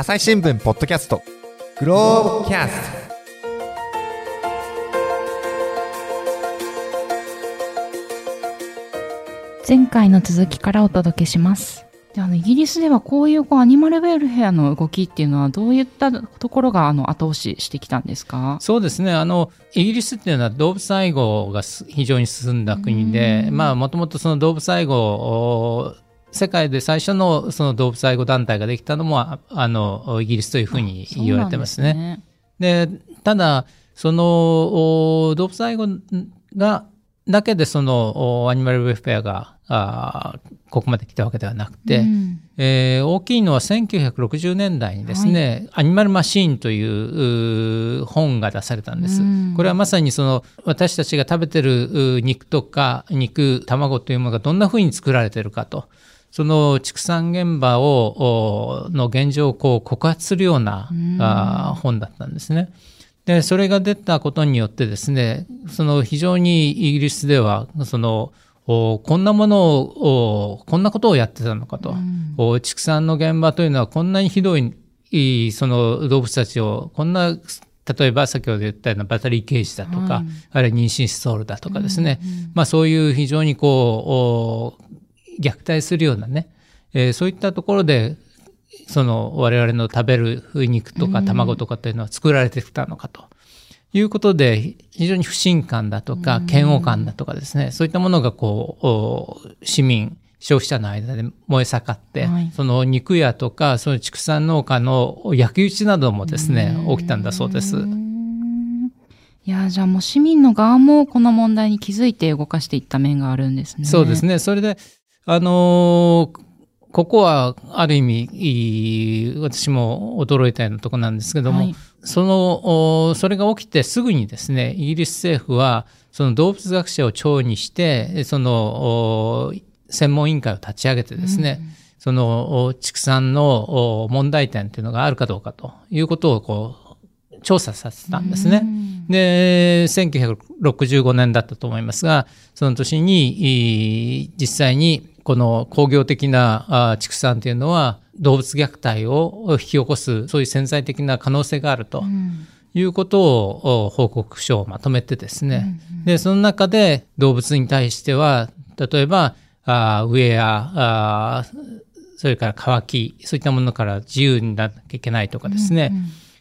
朝日新聞ポッドキャストグローブキャスト前回の続きからお届けします。であのイギリスではこういうこうアニマルウェルフェアの動きっていうのはどういったところがあの後押ししてきたんですか？そうですね。あの、イギリスっていうのは動物愛護がす非常に進んだ国で、まあ、もともとその動物愛護を、世界で最初のその動物愛護団体ができたのも、ああの、イギリスというふうに言われてますね。でただ、そのお動物愛護が、だけでそのおアニマルウェルフェアがあーここまで来たわけではなくて、うんえー大きいのは1960年代にですね、アニマルマシーンという本が出されたんです。うんこれはまさにその私たちが食べてる肉とか肉、卵というものがどんな風に作られているかと。その畜産現場を、おの現状をこう告発するような、あー本だったんですね。で、それが出たことによってですね、その非常にイギリスでは、その、おこんなものを、おこんなことをやってたのかと。お畜産の現場というのはこんなにひどい、いその動物たちを、こんな、例えば先ほど言ったようなバタリーケージだとか、はい。あるいは妊娠ストールだとかですね、まあそういう非常にこう、お虐待するようなね、えーそういったところで、その我々の食べる肉とか卵とかっていうのは作られてきたのかということで、非常に不信感だとか嫌悪感だとかですね、そういったものがこう、お市民、消費者の間で燃え盛って、はいその肉屋とか、その畜産農家の焼き討ちなどもですね、起きたんだそうです。いやじゃあもう市民の側もこの問題に気づいて動かしていった面があるんですね。そうですね。それで、あのーここはある意味、私も驚いたようなところなんですけども、はい。その、おそれが起きてすぐにですね、イギリス政府は、その動物学者を長にして、その、お専門委員会を立ち上げてですね、その、お畜産のお問題点というのがあるかどうかということを、こう、調査させたんですね。で、1965年だったと思いますが、その年に、い実際にこの工業的なあ畜産というのは動物虐待を引き起こす、そういう潜在的な可能性があるということをお報告書をまとめてですね、で、その中で動物に対しては、例えば、あウェア、あそれから乾き、そういったものから自由にならなきゃいけないとかですね、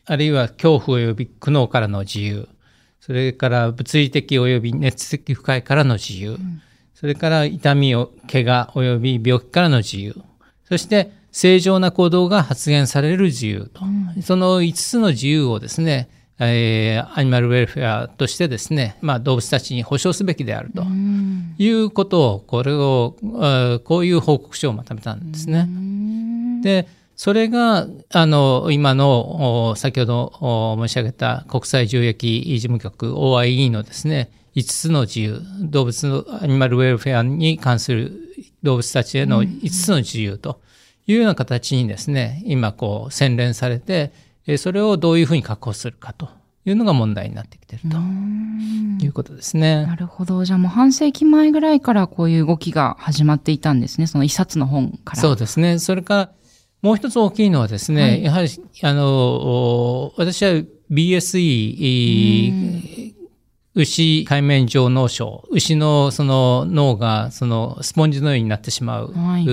あるいは恐怖及び苦悩からの自由、それから物理的及び熱的不快からの自由、それから痛みを、怪我及び病気からの自由、そして正常な行動が発現される自由と、その5つの自由をですね、えーアニマルウェルフェアとしてですね、まあ動物たちに保障すべきであると。いうことを、これを、えーこういう報告書をまとめたんですね。で、それが、あの、今の、お先ほどお申し上げた国際獣役事務局 OIE のですね、5つの自由、動物のアニマルウェルフェアに関する動物たちへの5つの自由というような形にですね、今こう洗練されて、えーそれをどういうふうに確保するかというのが問題になってきているということですね。なるほど。じゃあもう半世紀前ぐらいからこういう動きが始まっていたんですね。その一冊の本から。そうですね。それから、もう一つ大きいのはですね、はい。やはり、あの、お私は BSE、牛海面上脳症、牛のその脳がそのスポンジのようになってしまう、はい。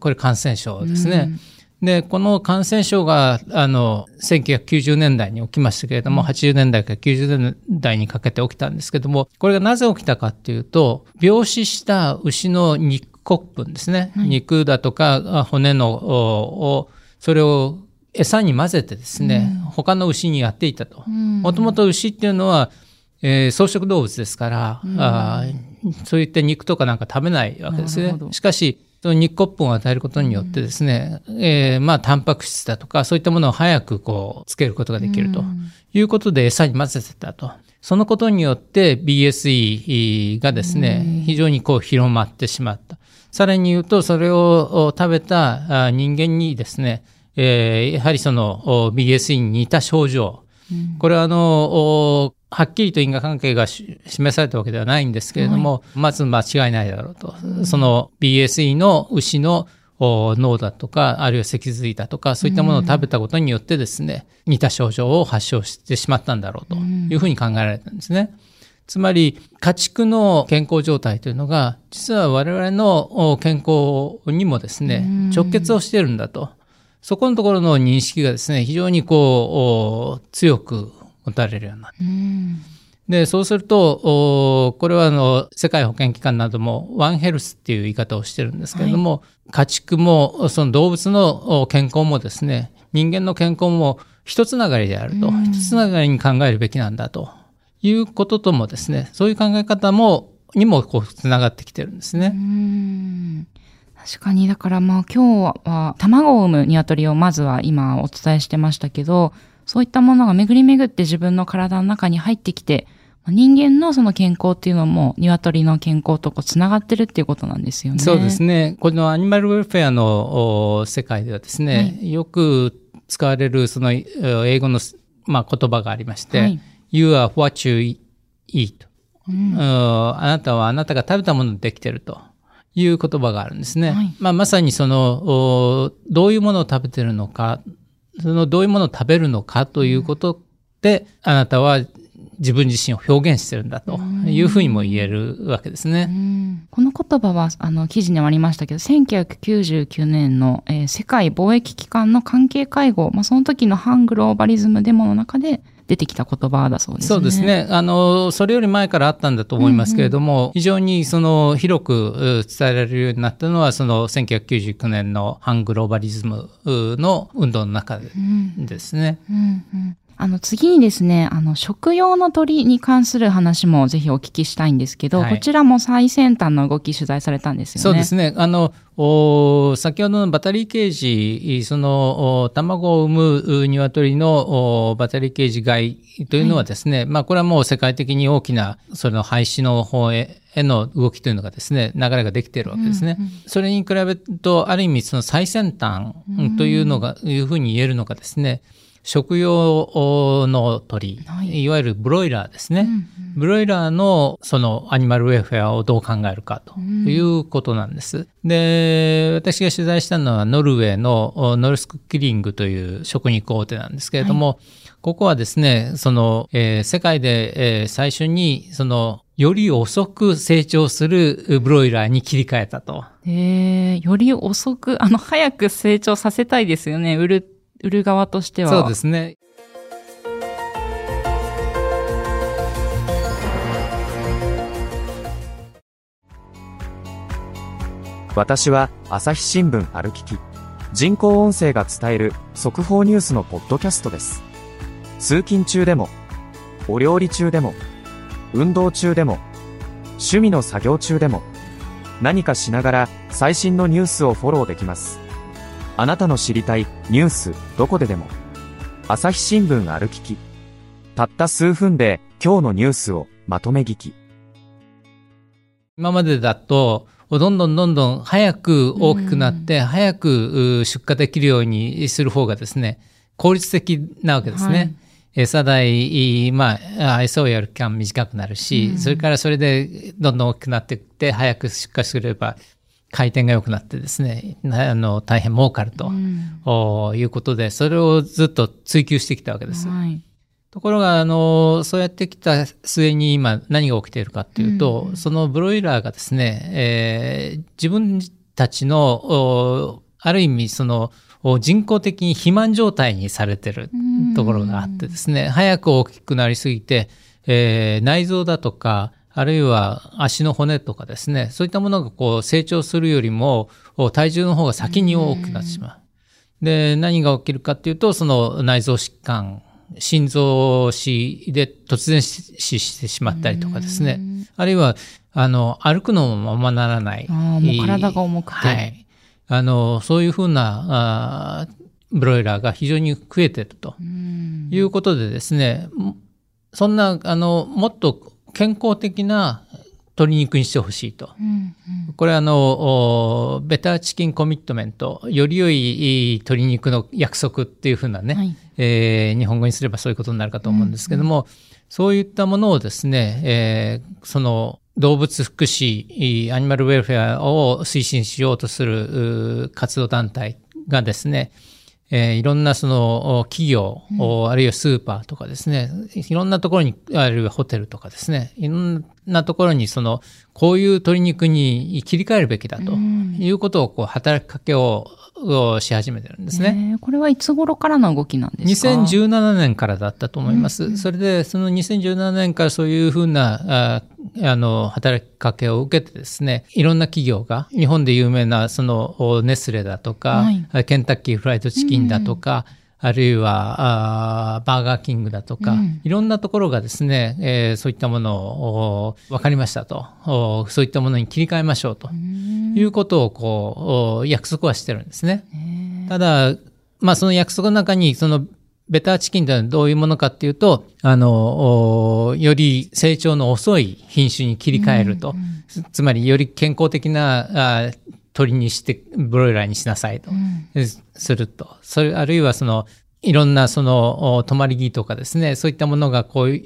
これ感染症ですね。で、この感染症が、あの、1990年代に起きましたけれども、80年代から90年代にかけて起きたんですけども、これがなぜ起きたかっていうと、病死した牛の肉骨粉ですね。肉だとかあ骨の、おをそれを餌に混ぜてですね、他の牛にやっていたと。もともと牛っていうのは、えー草食動物ですから、あーそういった肉とかなんか食べないわけですね。しかし、その肉骨粉を与えることによってですね、えーまあ、タンパク質だとか、そういったものを早くこう、つけることができると。いうことで餌に混ぜてたと。そのことによって BSE がですね、非常にこう広まってしまった。さらに言うと、それをお食べたあ人間にですね、えーやはりそのお BSE に似た症状、これはあの、おはっきりと因果関係がし示されたわけではないんですけれども、まず間違いないだろうと。その BSE の牛の脳だとか、あるいは脊髄だとか、そういったものを食べたことによってですね、似た症状を発症してしまったんだろうというふうに考えられたんですね。つまり、家畜の健康状態というのが、実は我々の健康にもですね、直結をしているんだと。そこのところの認識がですね、非常にこう、強く持たれるようになった。で、そうすると、これはあの、世界保健機関などもワンヘルスっていう言い方をしてるんですけれども、はい、家畜も、その動物の健康もですね、人間の健康も一つながりであると、一つながりに考えるべきなんだということともですね、そういう考え方も、にもこう、つながってきてるんですね。確かに、だからまあ今日は卵を産む鶏をまずは今お伝えしてましたけど、そういったものが巡り巡って自分の体の中に入ってきて、人間のその健康っていうのも鶏の健康とこうつながってるっていうことなんですよね。そうですね。このアニマルウェルフェアの世界ではですね、はい、よく使われるその英語の、まあ、言葉がありまして、はい、You are what you eat、うん、あなたはあなたが食べたものでできてると。いう言葉があるんですね。はい、まあ、まさにその、どういうものを食べてるのか、そのどういうものを食べるのかということで、あなたは自分自身を表現してるんだというふうにも言えるわけですね。この言葉はあの記事にもありましたけど、1999年の、えー、世界貿易機関の関係会合、まあ、その時の反グローバリズムデモの中で出てきた言葉だそうですね。そうですね。あの、それより前からあったんだと思いますけれども、うんうん、非常にその広く伝えられるようになったのは、その1999年の反グローバリズムの運動の中でですね。うんうんうんあの次にですね、あの食用の鳥に関する話もぜひお聞きしたいんですけど、はい、こちらも最先端の動き取材されたんですよね。そうですね。あの、お先ほどのバタリーケージ、その卵を産む鶏のバタリーケージ外というのはですね、はい、まあこれはもう世界的に大きなその廃止の方へへの動きというのがですね、流れができているわけですね。うんうん、それに比べると、ある意味その最先端というのが、いうふうに言えるのがですね、食用の鳥、はい、いわゆるブロイラーですね、うんうん、ブロイラーのそのアニマルウェフェアをどう考えるかということなんです。うん、で、私が取材したのはノルウェーのノルスクキリングという食肉大手なんですけれども、はい、ここはですね、その、えー、世界で、えー、最初にそのより遅く成長するブロイラーに切り替えたと。えー、より遅く、あの、早く成長させたいですよね。売る売る側としては。そうですね。私は朝日新聞歩きき人工音声が伝える速報ニュースのポッドキャストです通勤中でもお料理中でも運動中でも趣味の作業中でも何かしながら最新のニュースをフォローできますあなたの知りたいニュースどこででも。朝日新聞歩きき。たった数分で今日のニュースをまとめ聞き。今までだとどんどんどんどん早く大きくなって、早く出荷できるようにする方がですね、効率的なわけですね。はい。餌代、まあ、餌をやる期間短くなるし、うん、それからそれでどんどん大きくなっていって、早く出荷すれば、回転が良くなってですね、あの、大変儲かると、うん、いうことで、それをずっと追求してきたわけです。はい、ところが、あの、そうやってきた末に今何が起きているかっていうと、うん、そのブロイラーがですね、えー、自分たちの、ある意味、その、人工的に肥満状態にされてるところがあってですね、早く大きくなりすぎて、えー、内臓だとか、あるいは足の骨とかですね、そういったものがこう成長するよりも、体重の方が先に多くなってしまう。で、何が起きるかっていうと、その内臓疾患、心臓死で突然死してしまったりとかですね。あるいは、あの、歩くのもままならない。もう体が重くて。はい。あの、そういうふうな、あブロイラーが非常に増えてるということでですね、そんな、あの、もっと健康的な鶏肉にしてほしいと。うんうん、これはあの、ベターチキンコミットメント、より良い鶏肉の約束っていうふうなね、はい、えー、日本語にすればそういうことになるかと思うんですけども、うん。うん、そういったものをですね、えーその動物福祉、アニマルウェルフェアを推進しようとするう活動団体がですね、えーいろんなそのお企業、おあるいはスーパーとかですね、いろんなところに、あるいはホテルとかですね、いろんなところにその、こういう鶏肉に切り替えるべきだということをこう働きかけををし始めてるんですね。えーこれはいつ頃からの動きなんですか？2017年からだったと思います。それで、その2017年からそういうふうな、ああの、働きかけを受けてですね、いろんな企業が、日本で有名な、その、おネスレだとか、はい。ケンタッキーフライドチキンだとか、あるいはあーバーガーキングだとか、うん。いろんなところがですね、えーそういったものをお分かりましたと。おそういったものに切り替えましょうと。いうことをこうお約束はしてるんですね。ただ、まあその約束の中に、そのベターチキンというのはどういうものかっていうと、あの、おより成長の遅い品種に切り替えると。つつまり、より健康的なあ鳥にして、ブロイラーにしなさいと、すすると。それ、あるいはその、いろんなその、お泊まり木とかですね、そういったものがこう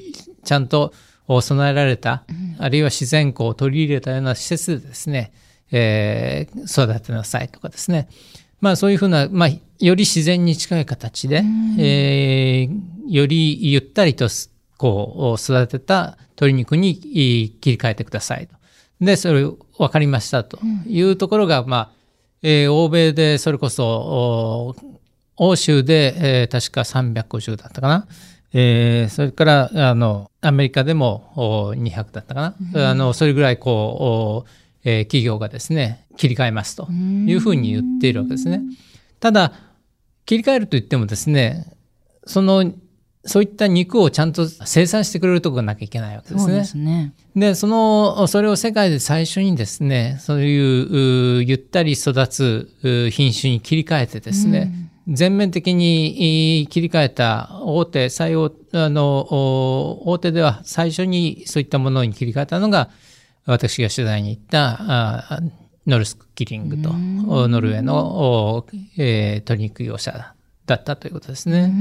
ちゃんとお備えられた、あるいは自然光を取り入れたような施設でですね、えー育てなさいとかですね。まあそういうふうな、まあ、より自然に近い形で、えーよりゆったりとすこう育てた鶏肉にい切り替えてくださいと。で、それ分かりましたというところが、まあ、えー欧米でそれこそ、お欧州で、えー確か350だったかな。えーそれから、あの、アメリカでもお200だったかな。あの、それぐらい、こう、おえー企業がですね、切り替えますというふうに言っているわけですね。ただ、切り替えると言ってもですね、その、そういった肉をちゃんと生産してくれるところがなきゃいけないわけですね。そうですね。で、その、それを世界で最初にですね、そういう、うゆったり育つう品種に切り替えてですね、全面的にい切り替えた大手、最大、あの、お大手では最初にそういったものに切り替えたのが、私が取材に行った、あノルスキリングと、おノルウェーの、おえー鶏肉業者だったということですね。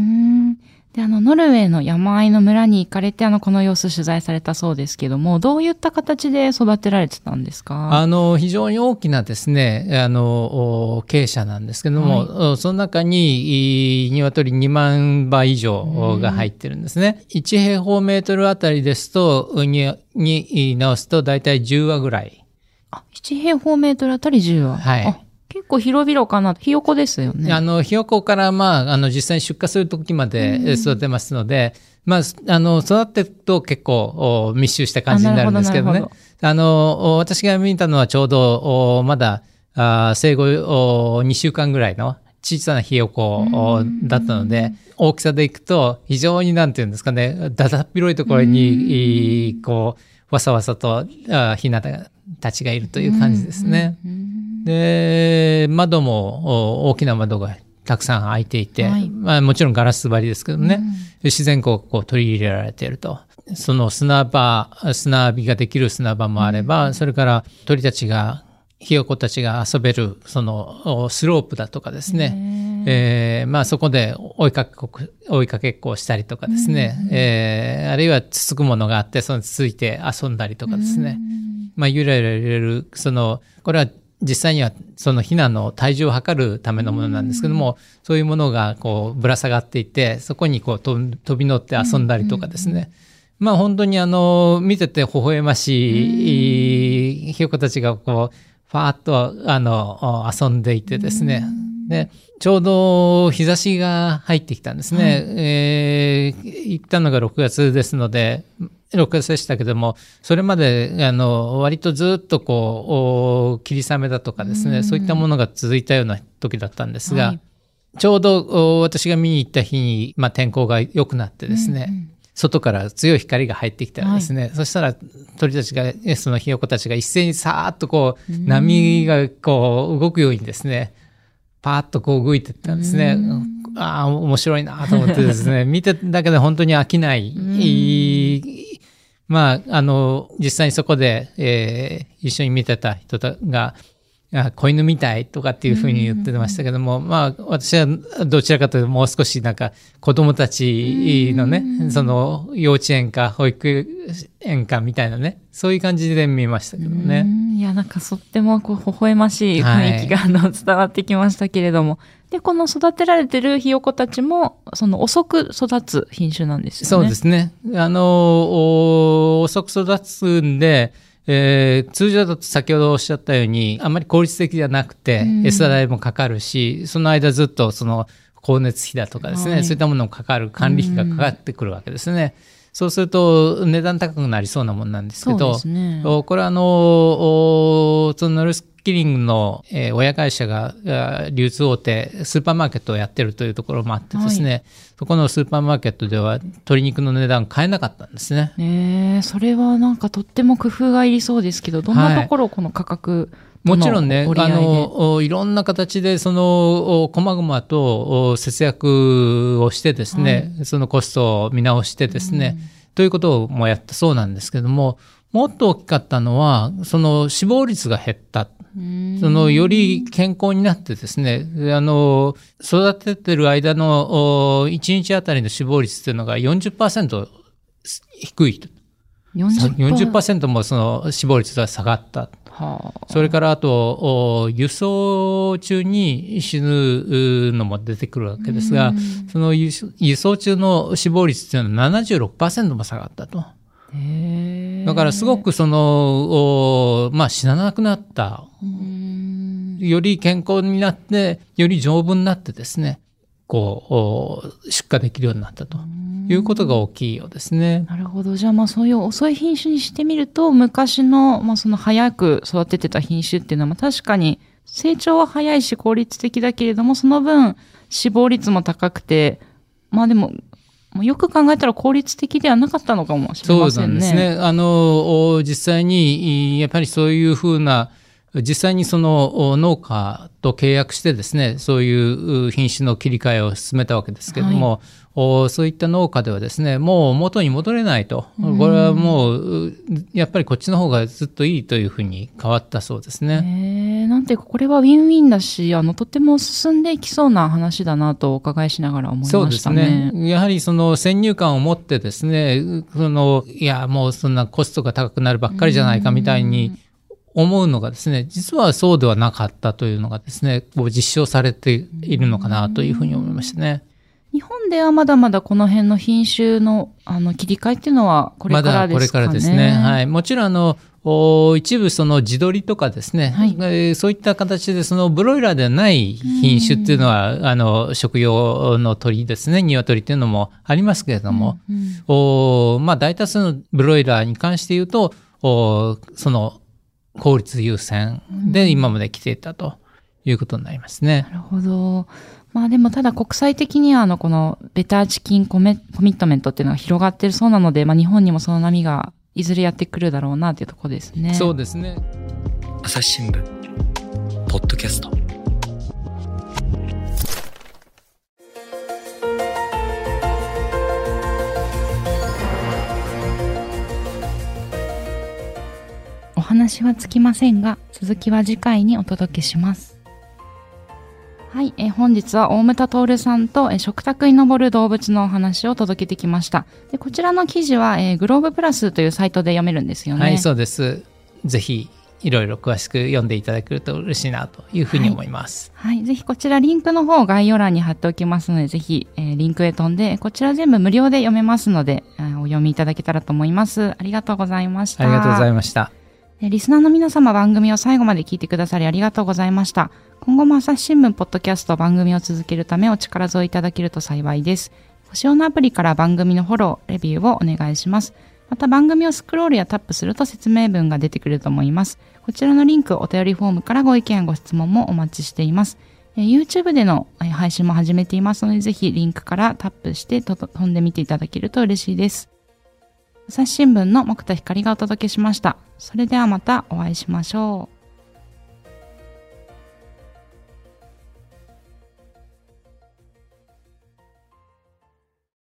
うんで、あの、ノルウェーの山あいの村に行かれて、あの、この様子取材されたそうですけども、どういった形で育てられてたんですか？あの、非常に大きなですね、あの、お鶏舎なんですけども、おその中に、い鶏2万羽以上が入ってるんですね。1平方メートルあたりですと、に、に直すと大体10羽ぐらい。あ、1平方メートルあたり10は。はいあ結構広々かな。ひよこですよね。あの、ひよこから、まあ、あの、実際に出荷する時までえ育てますので、まあ、あの、育てると結構、お密集した感じになるんですけどねあの、お私が見たのはちょうど、おまだ、あ生後お2週間ぐらいの小さなひよこおだったので、大きさでいくと、非常になんていうんですかね、だだっ広いところに、いこう、わさわさと、あひなたちがいるという感じですね。で、窓もお大きな窓がたくさん開いていて、はい。まあもちろんガラス張りですけどね、で自然光がこう取り入れられていると。その砂場、砂浴びができる砂場もあれば、それから鳥たちが、ひよこたちが遊べる、そのおスロープだとかですね、えーまあそこで追いかけっこ、追いかけっこをしたりとかですね、えーあるいはつつくものがあって、そのつついて遊んだりとかですね、まあ、ゆらゆら揺れる、その、これは実際にはそのヒナの体重を測るためのものなんですけども、そういうものがこうぶら下がっていて、そこにこう飛び飛び乗って遊んだりとかですね。まあ本当にあの、見てて微笑ましいひよこたちがこう、ファーッとあの、遊んでいてですね。で、ちょうど日差しが入ってきたんですね。えー行ったのが6月ですので、6月でしたけども、それまで、あの、割とずっとこう、お霧雨だとかですね、そういったものが続いたような時だったんですが、はい。ちょうどお私が見に行った日に、まあ、天候が良くなってですね、外から強い光が入ってきたらですね、そしたら鳥たちが、えそのひよこたちが一斉にさーっとこう、波がこう動くようにですね、パーッとこう動いていったんですね。ああ、面白いなと思ってですね、見てるだけで本当に飽きない。まあ、あの、実際にそこで、えー一緒に見てた人が、いや子犬みたいとかっていうふうに言ってましたけども、まあ私はどちらかというともう少しなんか子供たちのね、その幼稚園か保育園かみたいなね、そういう感じで見ましたけどね。うんいや、なんかとってもこう微笑ましい雰囲気が、あの伝わってきましたけれども。で、この育てられてるひよこたちも、その遅く育つ品種なんですよね。そうですね。あの、お遅く育つんで、えー通常だと先ほどおっしゃったように、あんまり効率的じゃなくて、うん餌代もかかるし、その間ずっとその光熱費だとかですね、はいそういったものもかかる、管理費がかかってくるわけですね。そうすると値段高くなりそうなもんなんですけど、ね。おこれはあの、おそのノルスキリングの、えー親会社があ流通大手、スーパーマーケットをやってるというところもあってですね、そこのスーパーマーケットでは鶏肉の値段買えなかったんですね。ねえそれはなんかとっても工夫がいりそうですけど、どんなところをこの価格もちろんね、あの、おいろんな形で、その、お細々とお節約をしてですね、そのコストを見直してですね、ということをもやったそうなんですけども、もっと大きかったのは、その死亡率が減った。うんそのより健康になってですね、あの、育ててる間のお1日あたりの死亡率っていうのが40%低い。40%, 40%もその死亡率が下がった。はあ。それからあと、お輸送中に死ぬのも出てくるわけですが、その輸送中の死亡率っていうのは76%も下がったと。だからすごくその、おまあ死ななくなった。うん。より健康になって、より丈夫になってですね、こう、お出荷できるようになったということが大きいようですね。なるほど。じゃあまあそういう遅い品種にしてみると、昔の、まあその早く育ててた品種っていうのはまあ確かに成長は早いし効率的だけれども、その分死亡率も高くて、まあでも、よく考えたら効率的ではなかったのかもしれそうませね。なんんですね。あの、お実際に、いやっぱりそういうふうな、実際にそのお農家と契約してですね、そういうう品種の切り替えを進めたわけですけども、おそういった農家ではですね、もう元に戻れないと。これはもう、うやっぱりこっちの方がずっといいというふうに変わったそうですね。へえなんていうか、これはウィンウィンだし、あの、とても進んでいきそうな話だなとお伺いしながら思いましたね。そうですね。やはりその先入観を持ってですね、その、いや、もうそんなコストが高くなるばっかりじゃないかみたいに思うのがですね、実はそうではなかったというのがですね、こう実証されているのかなというふうに思いましたね。日本ではまだまだこの辺の品種のあの切り替えっていうのはこれまからだこれですかね。からですね。はい。もちろんあの、お一部その地鶏とかですね、はいえーそういった形でそのブロイラーではない品種っていうのは、あの、食用の鳥ですね、鶏っていうのもありますけれども、うんおまあ大多数のブロイラーに関して言うと、おその効率優先で今まで来ていたということになりますね。なるほど。まあでもただ国際的にはあのこのベターチキンコメコミットメントっていうのが広がってるそうなので、まあ日本にもその波がいずれやってくるだろうなっていうところですね。そうですね。朝日新聞ポッドキャストお話はつきませんが、続きは次回にお届けします。はい、えー本日は大牟田徹さんと、えー食卓に上る動物のお話を届けてきました。でこちらの記事は、えーグローブプラスというサイトで読めるんですよね。はい、そうです。ぜひ、いろいろ詳しく読んでいただけると嬉しいなというふうに思います。はい。ぜひこちらリンクの方を概要欄に貼っておきますので、ぜひ、えーリンクへ飛んで、こちら全部無料で読めますので、えーお読みいただけたらと思います。ありがとうございました。ありがとうございまました。リスナーの皆様番組を最後まで聞いてくださりありがとうございました。今後も朝日新聞ポッドキャスト番組を続けるためお力添えいただけると幸いです。星用のアプリから番組のフォロー、レビューをお願いします。また番組をスクロールやタップすると説明文が出てくると思います。こちらのリンク、お便りフォームからご意見ご質問もお待ちしています。YouTube での配信も始めていますので、ぜひリンクからタップして飛んでみていただけると嬉しいです。朝日新聞の木田光がお届けしました。それではまたお会いしましょう。